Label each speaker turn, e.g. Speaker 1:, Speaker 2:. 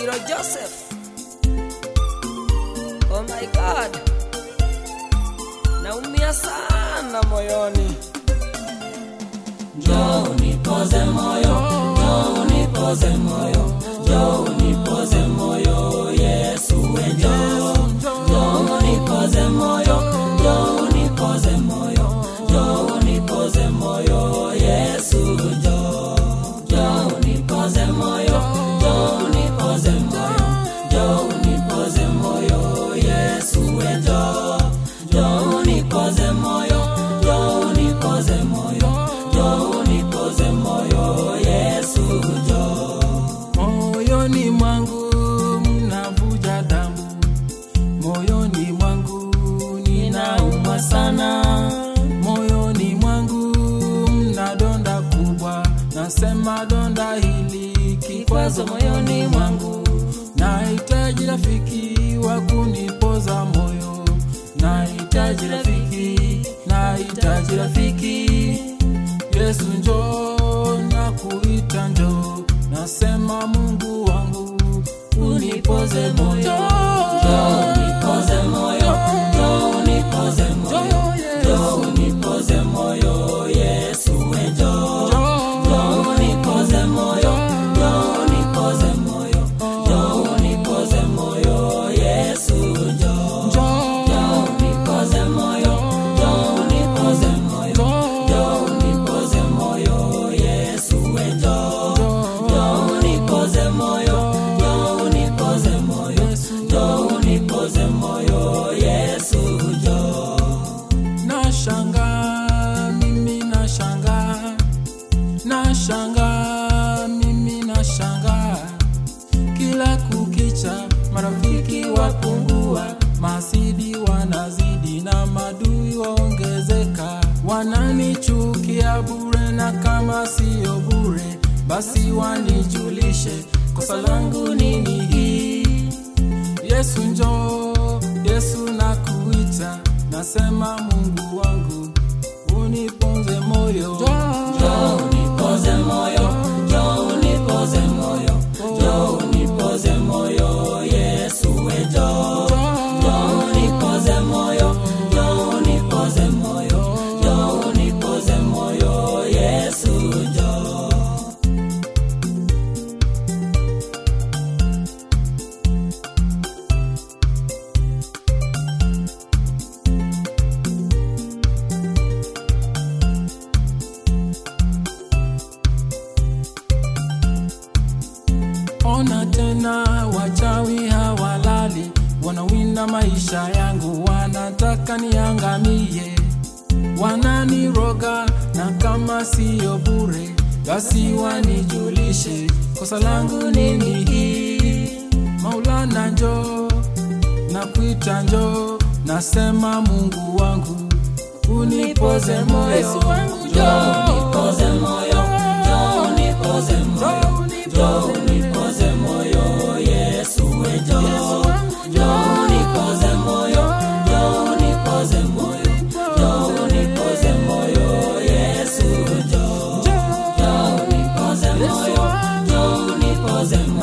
Speaker 1: Wanjiro Joseph. Oh my God, naumia sana moyoni.
Speaker 2: Njoo unipoze moyo, njoo unipoze moyo, njoo unipoze moyo, Yesu we njoo. Njoo unipoze moyo, njoo unipoze moyo, njoo unipoze moyo, Yesu
Speaker 3: nasema donda hili kikwazo moyoni mwangu, nahitaji rafiki wa kunipoza moyo, nahitaji rafiki, nahitaji rafiki marafiki wapungua, masidi wanazidi na madui waongezeka, wananichukia bure, na kama siyo bure, basi wanijulishe kosa langu nini hii? Yesu njoo, Yesu nakuita, nasema Ona tena wachawi hawalali, wanawinda maisha yangu, wanataka niangamie, wananiroga na kama siyo bure, basi wanijulishe kosa langu nini? Hii. Maulana na nakuita njo nasema Mungu wangu unipoze moyo,
Speaker 2: njoo unipoze moyo, unipoze moyo, Mademoiselle